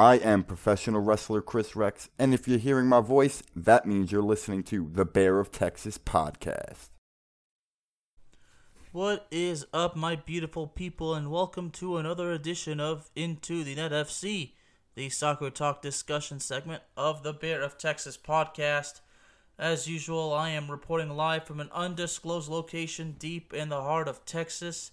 I am professional wrestler Chris Rex, and if you're hearing my voice, that means you're listening to the Bear of Texas podcast. What is up, my beautiful people, and welcome to another edition of Into the Net FC, the soccer talk discussion segment of the Bear of Texas podcast. As usual, I am reporting live from an undisclosed location deep in the heart of Texas.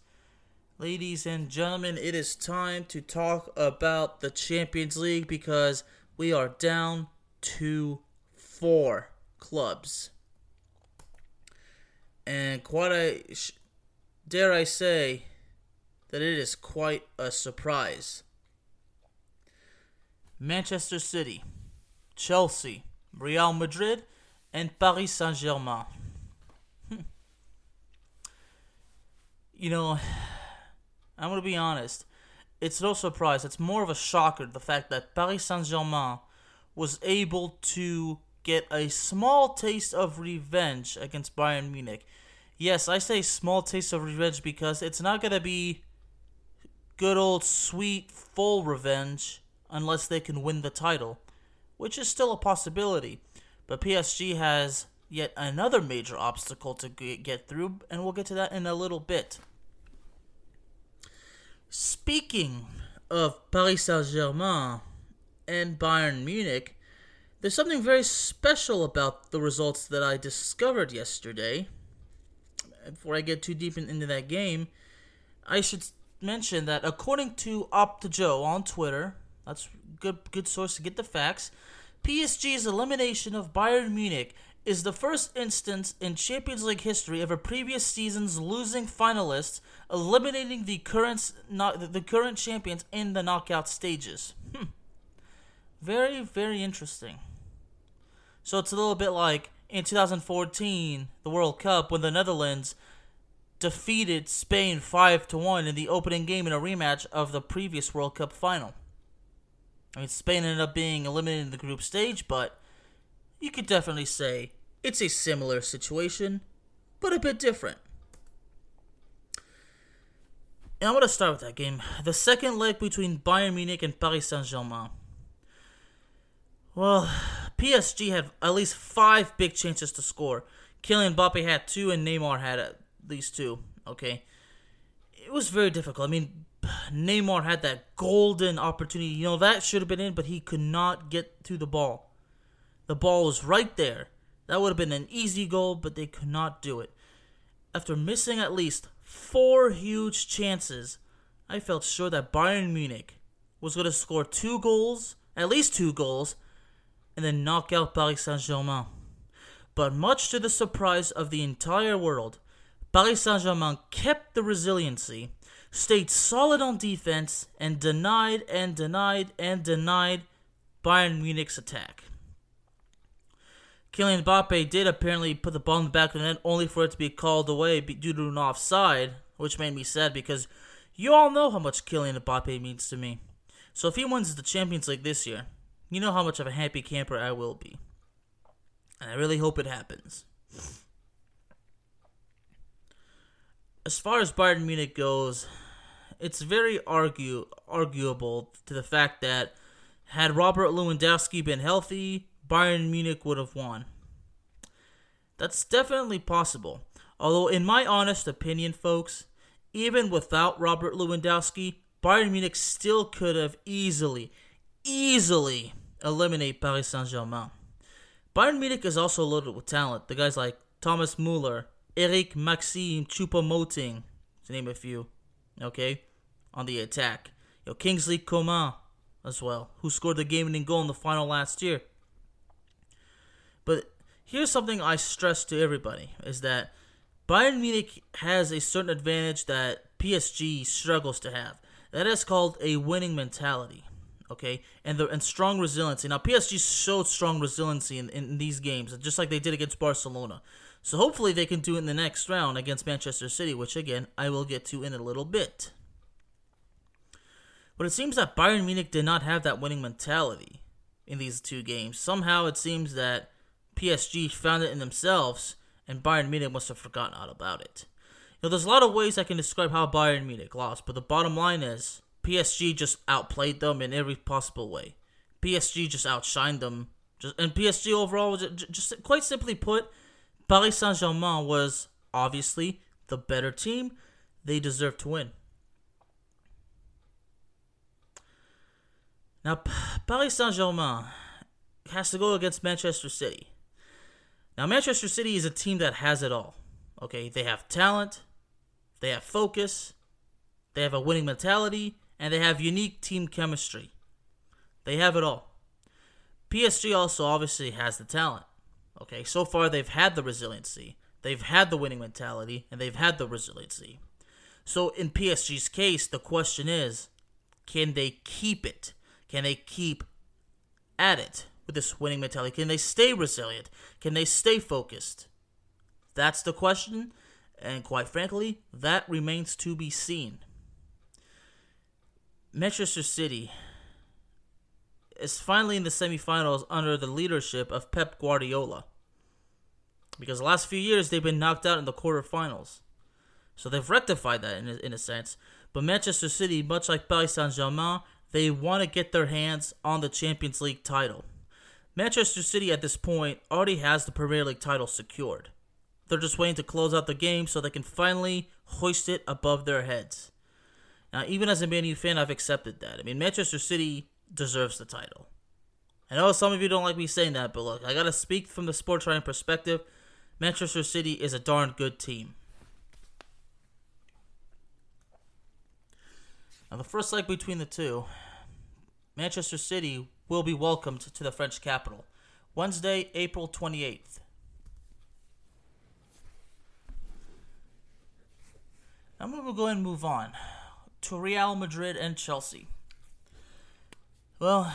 Ladies and gentlemen, it is time to talk about the Champions League because we are down to four clubs. And quite a, dare I say, that it is quite a surprise. Manchester City, Chelsea, Real Madrid, and Paris Saint Germain. Hmm. you know, I'm going to be honest. It's no surprise. It's more of a shocker the fact that Paris Saint Germain was able to get a small taste of revenge against Bayern Munich. Yes, I say small taste of revenge because it's not going to be good old sweet full revenge unless they can win the title, which is still a possibility. But PSG has yet another major obstacle to get through, and we'll get to that in a little bit. Speaking of Paris Saint Germain and Bayern Munich, there's something very special about the results that I discovered yesterday. Before I get too deep in, into that game, I should mention that according to Opta on Twitter, that's good good source to get the facts. PSG's elimination of Bayern Munich is the first instance in Champions League history of a previous season's losing finalists eliminating the current the current champions in the knockout stages. Hmm. Very very interesting. So it's a little bit like in 2014, the World Cup when the Netherlands defeated Spain 5 to 1 in the opening game in a rematch of the previous World Cup final. I mean Spain ended up being eliminated in the group stage, but you could definitely say it's a similar situation, but a bit different. And I'm going to start with that game. The second leg between Bayern Munich and Paris Saint Germain. Well, PSG had at least five big chances to score. Kylian Mbappe had two, and Neymar had at least two. Okay. It was very difficult. I mean, Neymar had that golden opportunity. You know, that should have been in, but he could not get to the ball. The ball was right there. That would have been an easy goal, but they could not do it. After missing at least four huge chances, I felt sure that Bayern Munich was going to score two goals, at least two goals, and then knock out Paris Saint Germain. But much to the surprise of the entire world, Paris Saint Germain kept the resiliency, stayed solid on defense, and denied and denied and denied Bayern Munich's attack. Kylian Mbappe did apparently put the ball in the back of the net only for it to be called away due to an offside, which made me sad because you all know how much Kylian Mbappe means to me. So if he wins the Champions League this year, you know how much of a happy camper I will be. And I really hope it happens. As far as Bayern Munich goes, it's very argue arguable to the fact that had Robert Lewandowski been healthy, Bayern Munich would have won. That's definitely possible. Although, in my honest opinion, folks, even without Robert Lewandowski, Bayern Munich still could have easily, easily eliminated Paris Saint Germain. Bayern Munich is also loaded with talent. The guys like Thomas Muller, Eric Maxime Choupo-Moting, to name a few, okay, on the attack. Know, Kingsley Coman as well, who scored the game-winning goal in the final last year. But here's something I stress to everybody is that Bayern Munich has a certain advantage that PSG struggles to have. That is called a winning mentality. Okay, and the and strong resiliency. Now PSG showed strong resiliency in, in these games, just like they did against Barcelona. So hopefully they can do it in the next round against Manchester City, which again I will get to in a little bit. But it seems that Bayern Munich did not have that winning mentality in these two games. Somehow it seems that PSG found it in themselves, and Bayern Munich must have forgotten all about it. You know, there's a lot of ways I can describe how Bayern Munich lost, but the bottom line is PSG just outplayed them in every possible way. PSG just outshined them. Just and PSG overall, just, just quite simply put, Paris Saint Germain was obviously the better team. They deserved to win. Now, Paris Saint Germain has to go against Manchester City. Now, Manchester City is a team that has it all. Okay, they have talent, they have focus, they have a winning mentality, and they have unique team chemistry. They have it all. PSG also obviously has the talent. Okay, so far they've had the resiliency, they've had the winning mentality, and they've had the resiliency. So in PSG's case, the question is can they keep it? Can they keep at it with this winning mentality? Can they stay resilient? Can they stay focused? That's the question, and quite frankly, that remains to be seen. Manchester City is finally in the semifinals under the leadership of Pep Guardiola. Because the last few years they've been knocked out in the quarterfinals. So they've rectified that in a, in a sense. But Manchester City, much like Paris Saint Germain, they want to get their hands on the Champions League title. Manchester City at this point already has the Premier League title secured. They're just waiting to close out the game so they can finally hoist it above their heads. Now, even as a Man U fan, I've accepted that. I mean, Manchester City deserves the title. I know some of you don't like me saying that, but look, I gotta speak from the sports writing perspective. Manchester City is a darn good team. Now, the first leg between the two, Manchester City will be welcomed to the French capital Wednesday, April 28th. I'm going to go ahead and move on to Real Madrid and Chelsea. Well,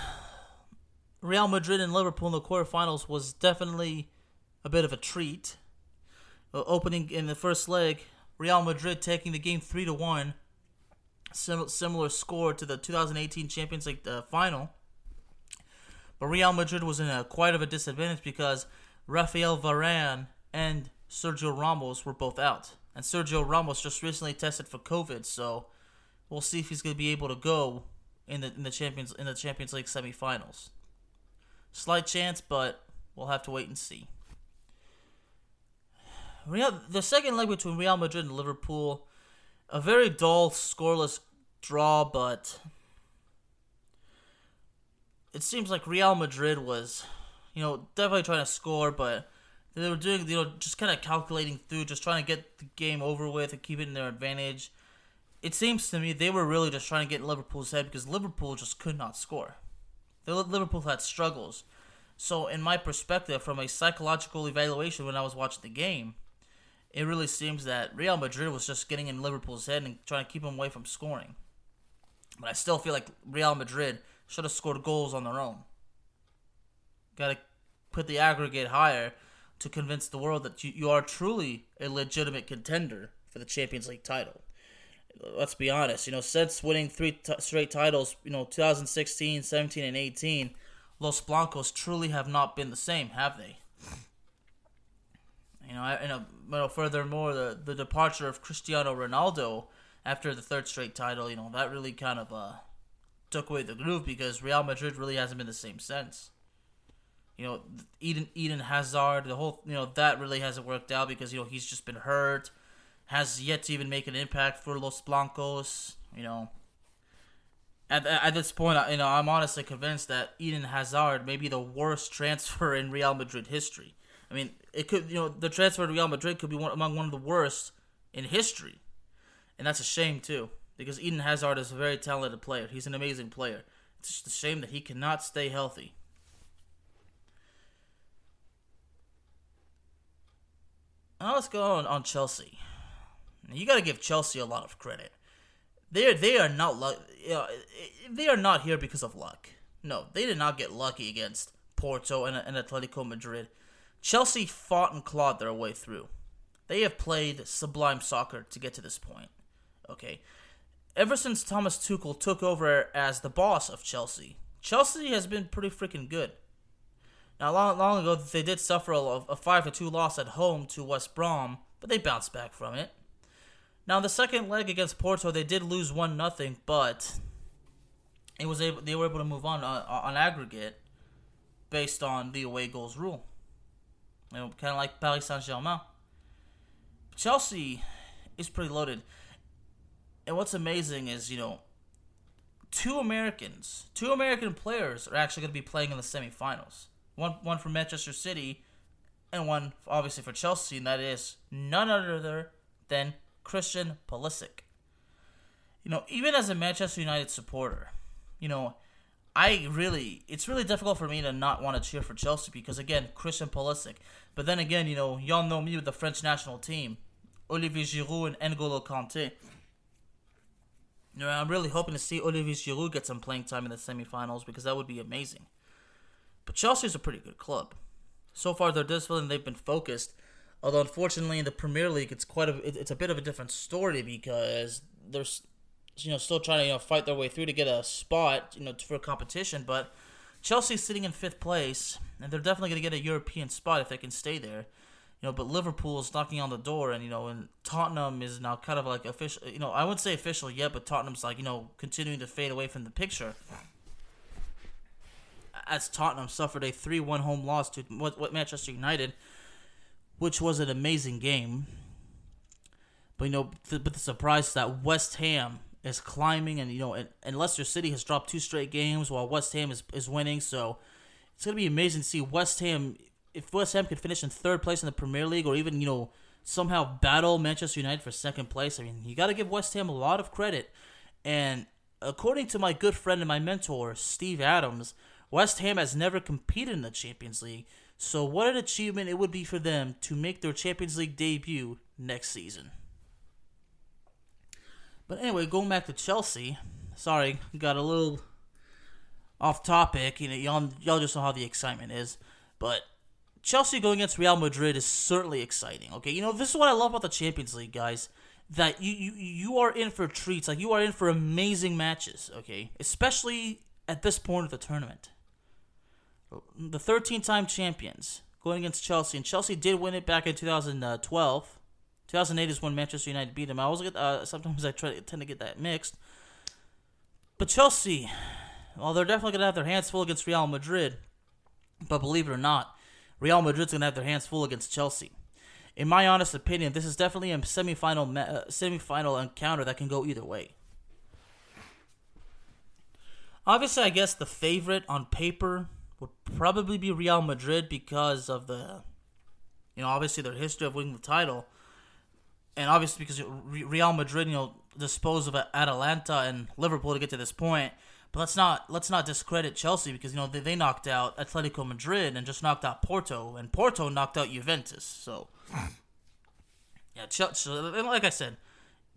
Real Madrid and Liverpool in the quarterfinals was definitely a bit of a treat. Uh, opening in the first leg, Real Madrid taking the game 3 to 1. Sim- similar score to the 2018 Champions League uh, final. But Real Madrid was in a quite of a disadvantage because Rafael Varane and Sergio Ramos were both out. And Sergio Ramos just recently tested for COVID, so We'll see if he's going to be able to go in the in the Champions in the Champions League semifinals. Slight chance, but we'll have to wait and see. Real, the second leg between Real Madrid and Liverpool, a very dull, scoreless draw, but it seems like Real Madrid was, you know, definitely trying to score, but they were doing, you know, just kind of calculating through, just trying to get the game over with and keep it in their advantage it seems to me they were really just trying to get in Liverpool's head because Liverpool just could not score. Liverpool had struggles. So, in my perspective, from a psychological evaluation when I was watching the game, it really seems that Real Madrid was just getting in Liverpool's head and trying to keep them away from scoring. But I still feel like Real Madrid should have scored goals on their own. Got to put the aggregate higher to convince the world that you, you are truly a legitimate contender for the Champions League title let's be honest, you know, since winning three t- straight titles, you know, 2016, 17, and 18, Los Blancos truly have not been the same, have they? You know, you know, you know furthermore, the, the departure of Cristiano Ronaldo after the third straight title, you know, that really kind of uh, took away the groove because Real Madrid really hasn't been the same since. You know, Eden Eden Hazard, the whole, you know, that really hasn't worked out because you know he's just been hurt has yet to even make an impact for Los Blancos. You know, at, at this point, you know, I'm honestly convinced that Eden Hazard may be the worst transfer in Real Madrid history. I mean, it could, you know, the transfer to Real Madrid could be one, among one of the worst in history, and that's a shame too, because Eden Hazard is a very talented player. He's an amazing player. It's just a shame that he cannot stay healthy. Now let's go on on Chelsea. You got to give Chelsea a lot of credit they they are not luck. They are not here because of luck. No, they did not get lucky against Porto and, and Atletico Madrid. Chelsea fought and clawed their way through. They have played sublime soccer to get to this point. Okay, ever since Thomas Tuchel took over as the boss of Chelsea, Chelsea has been pretty freaking good. Now, long, long ago, they did suffer a, a 5 2 loss at home to West Brom, but they bounced back from it. Now, the second leg against Porto, they did lose one nothing, but it was able they were able to move on uh, on aggregate based on the away goals rule. You know, kind of like Paris Saint Germain. Chelsea is pretty loaded, and what's amazing is you know two Americans, two American players are actually going to be playing in the semifinals. One one from Manchester City, and one obviously for Chelsea, and that is none other than Christian Pulisic. You know, even as a Manchester United supporter, you know, I really, it's really difficult for me to not want to cheer for Chelsea because, again, Christian Pulisic. But then again, you know, y'all know me with the French national team, Olivier Giroud and N'Golo Kante. You know, I'm really hoping to see Olivier Giroud get some playing time in the semifinals because that would be amazing. But Chelsea is a pretty good club. So far, they're disciplined. They've been focused. Although unfortunately in the Premier League it's quite a it's a bit of a different story because they're you know still trying to you know fight their way through to get a spot you know for a competition, but Chelsea's sitting in fifth place and they're definitely going to get a European spot if they can stay there. You know, but Liverpool's knocking on the door, and you know, and Tottenham is now kind of like official. You know, I wouldn't say official yet, but Tottenham's like you know continuing to fade away from the picture as Tottenham suffered a 3 1 home loss to what Manchester United which was an amazing game. But you know, but the surprise is that West Ham is climbing, and you know, and, and Leicester City has dropped two straight games while West Ham is, is winning. So it's gonna be amazing to see West Ham. If West Ham could finish in third place in the Premier League, or even you know somehow battle Manchester United for second place, I mean, you got to give West Ham a lot of credit. And according to my good friend and my mentor Steve Adams, West Ham has never competed in the Champions League. So, what an achievement it would be for them to make their Champions League debut next season. But anyway, going back to Chelsea. Sorry, got a little off topic. You know, y'all, y'all just know how the excitement is. But Chelsea going against Real Madrid is certainly exciting. Okay, you know this is what I love about the Champions League, guys. That you you you are in for treats. Like you are in for amazing matches. Okay, especially at this point of the tournament the 13 time champions going against Chelsea, and Chelsea did win it back in 2012. 2008 is when Manchester United beat them. I always get uh, sometimes I try tend to get that mixed. But Chelsea, well, they're definitely gonna have their hands full against Real Madrid. But believe it or not, Real Madrid's gonna have their hands full against Chelsea. In my honest opinion, this is definitely a semifinal uh, semifinal encounter that can go either way. Obviously, I guess the favorite on paper would probably be Real Madrid because of the, you know, obviously their history of winning the title, and obviously because Real Madrid, you know, disposed of Atalanta and Liverpool to get to this point. But let's not let's not discredit Chelsea because you know they, they knocked out Atletico Madrid and just knocked out Porto, and Porto knocked out Juventus. So, yeah, Chelsea, like I said,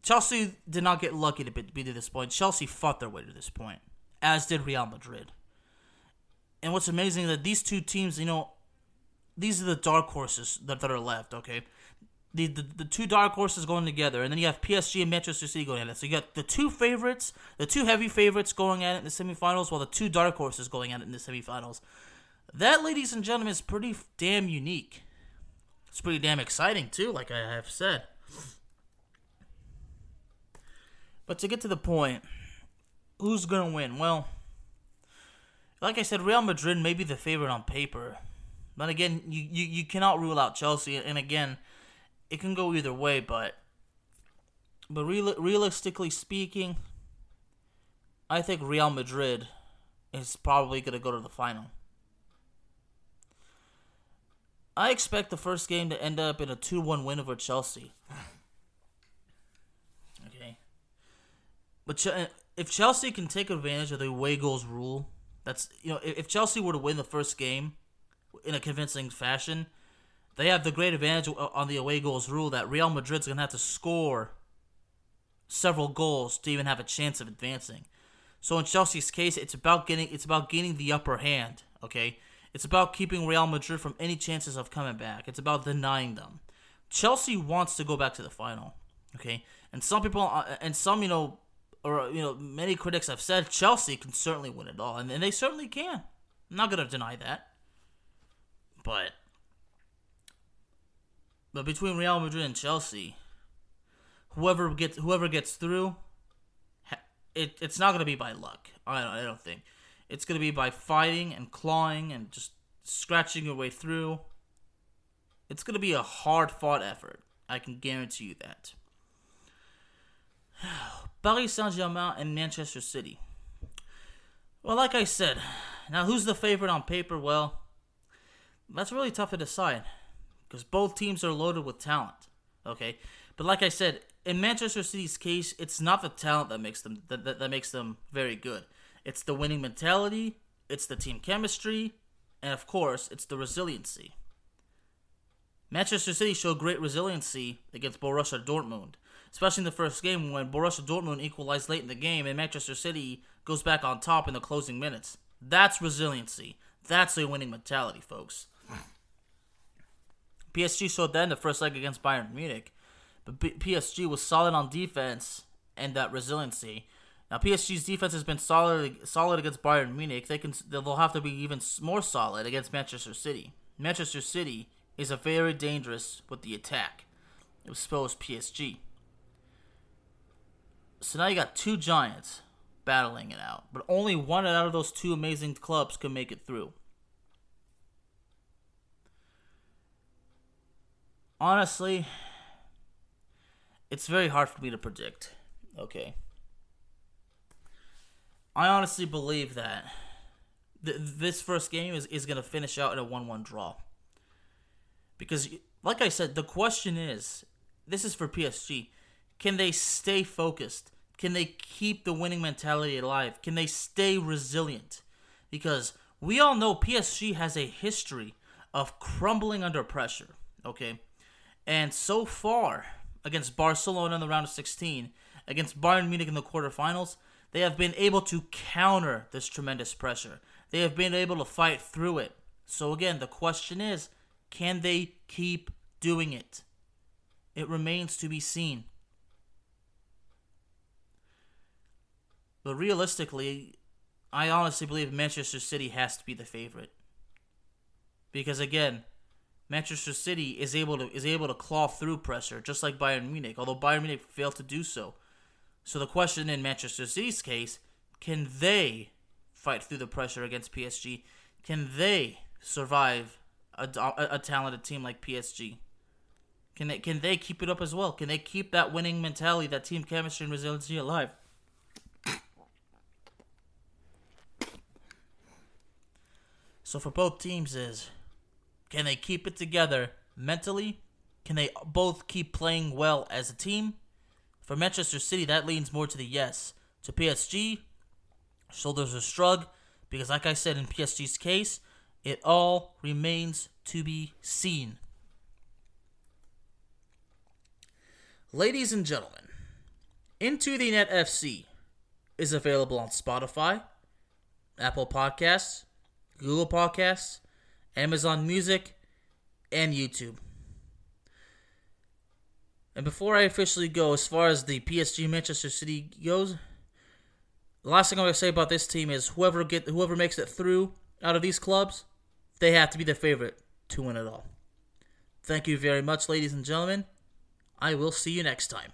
Chelsea did not get lucky to be, be to this point. Chelsea fought their way to this point, as did Real Madrid. And what's amazing is that these two teams, you know, these are the dark horses that, that are left, okay? The, the, the two dark horses going together, and then you have PSG and Manchester City going at it. So you got the two favorites, the two heavy favorites going at it in the semifinals, while the two dark horses going at it in the semifinals. That, ladies and gentlemen, is pretty damn unique. It's pretty damn exciting, too, like I have said. But to get to the point, who's to win? Well, like I said, Real Madrid may be the favorite on paper. But again, you, you, you cannot rule out Chelsea. And again, it can go either way. But but real, realistically speaking, I think Real Madrid is probably going to go to the final. I expect the first game to end up in a 2 1 win over Chelsea. Okay. But if Chelsea can take advantage of the away goals rule, that's, you know, if Chelsea were to win the first game in a convincing fashion, they have the great advantage on the away goals rule that Real Madrid's going to have to score several goals to even have a chance of advancing. So in Chelsea's case, it's about getting it's about gaining the upper hand, okay? It's about keeping Real Madrid from any chances of coming back. It's about denying them. Chelsea wants to go back to the final, okay? And some people, uh, and some, you know, or you know, many critics have said Chelsea can certainly win it all, and, and they certainly can. I'm not gonna deny that, but but between Real Madrid and Chelsea, whoever gets whoever gets through, it, it's not gonna be by luck. I don't, I don't think. It's going to be by fighting and clawing and just scratching your way through. It's going to be a hard fought effort. I can guarantee you that. Paris Saint Germain and Manchester City. Well, like I said, now who's the favorite on paper? Well, that's really tough to decide because both teams are loaded with talent. Okay, but like I said, in Manchester City's case, it's not the talent that makes them that, that, that makes them very good. It's the winning mentality, it's the team chemistry, and of course, it's the resiliency. Manchester City showed great resiliency against Borussia Dortmund, especially in the first game when Borussia Dortmund equalized late in the game and Manchester City goes back on top in the closing minutes. That's resiliency. That's a winning mentality, folks. PSG showed that in the first leg against Bayern Munich, but PSG was solid on defense and that resiliency. Now PSG's defense has been solid solid against Bayern Munich. They can they'll have to be even more solid against Manchester City. Manchester City is a very dangerous with the attack. It was supposed PSG. So now you got two giants battling it out, but only one out of those two amazing clubs can make it through. Honestly, it's very hard for me to predict. Okay. I honestly believe that th- this first game is, is going to finish out in a 1 1 draw. Because, like I said, the question is this is for PSG. Can they stay focused? Can they keep the winning mentality alive? Can they stay resilient? Because we all know PSG has a history of crumbling under pressure, okay? And so far, against Barcelona in the round of 16, against Bayern Munich in the quarterfinals, they have been able to counter this tremendous pressure. They have been able to fight through it. So, again, the question is can they keep doing it? It remains to be seen. But realistically, I honestly believe Manchester City has to be the favorite. Because again, Manchester City is able to is able to claw through pressure just like Bayern Munich, although Bayern Munich failed to do so. So the question in Manchester City's case, can they fight through the pressure against PSG? Can they survive a, a, a talented team like PSG? Can they can they keep it up as well? Can they keep that winning mentality, that team chemistry and resiliency alive? So for both teams is can they keep it together mentally? Can they both keep playing well as a team? For Manchester City, that leans more to the yes. To PSG, shoulders are shrugged because, like I said in PSG's case, it all remains to be seen. Ladies and gentlemen, Into the Net FC is available on Spotify, Apple Podcasts, Google Podcasts, Amazon Music, and YouTube. And before I officially go, as far as the PSG Manchester City goes, the last thing I'm gonna say about this team is whoever get whoever makes it through out of these clubs, they have to be the favorite to win it all. Thank you very much, ladies and gentlemen. I will see you next time.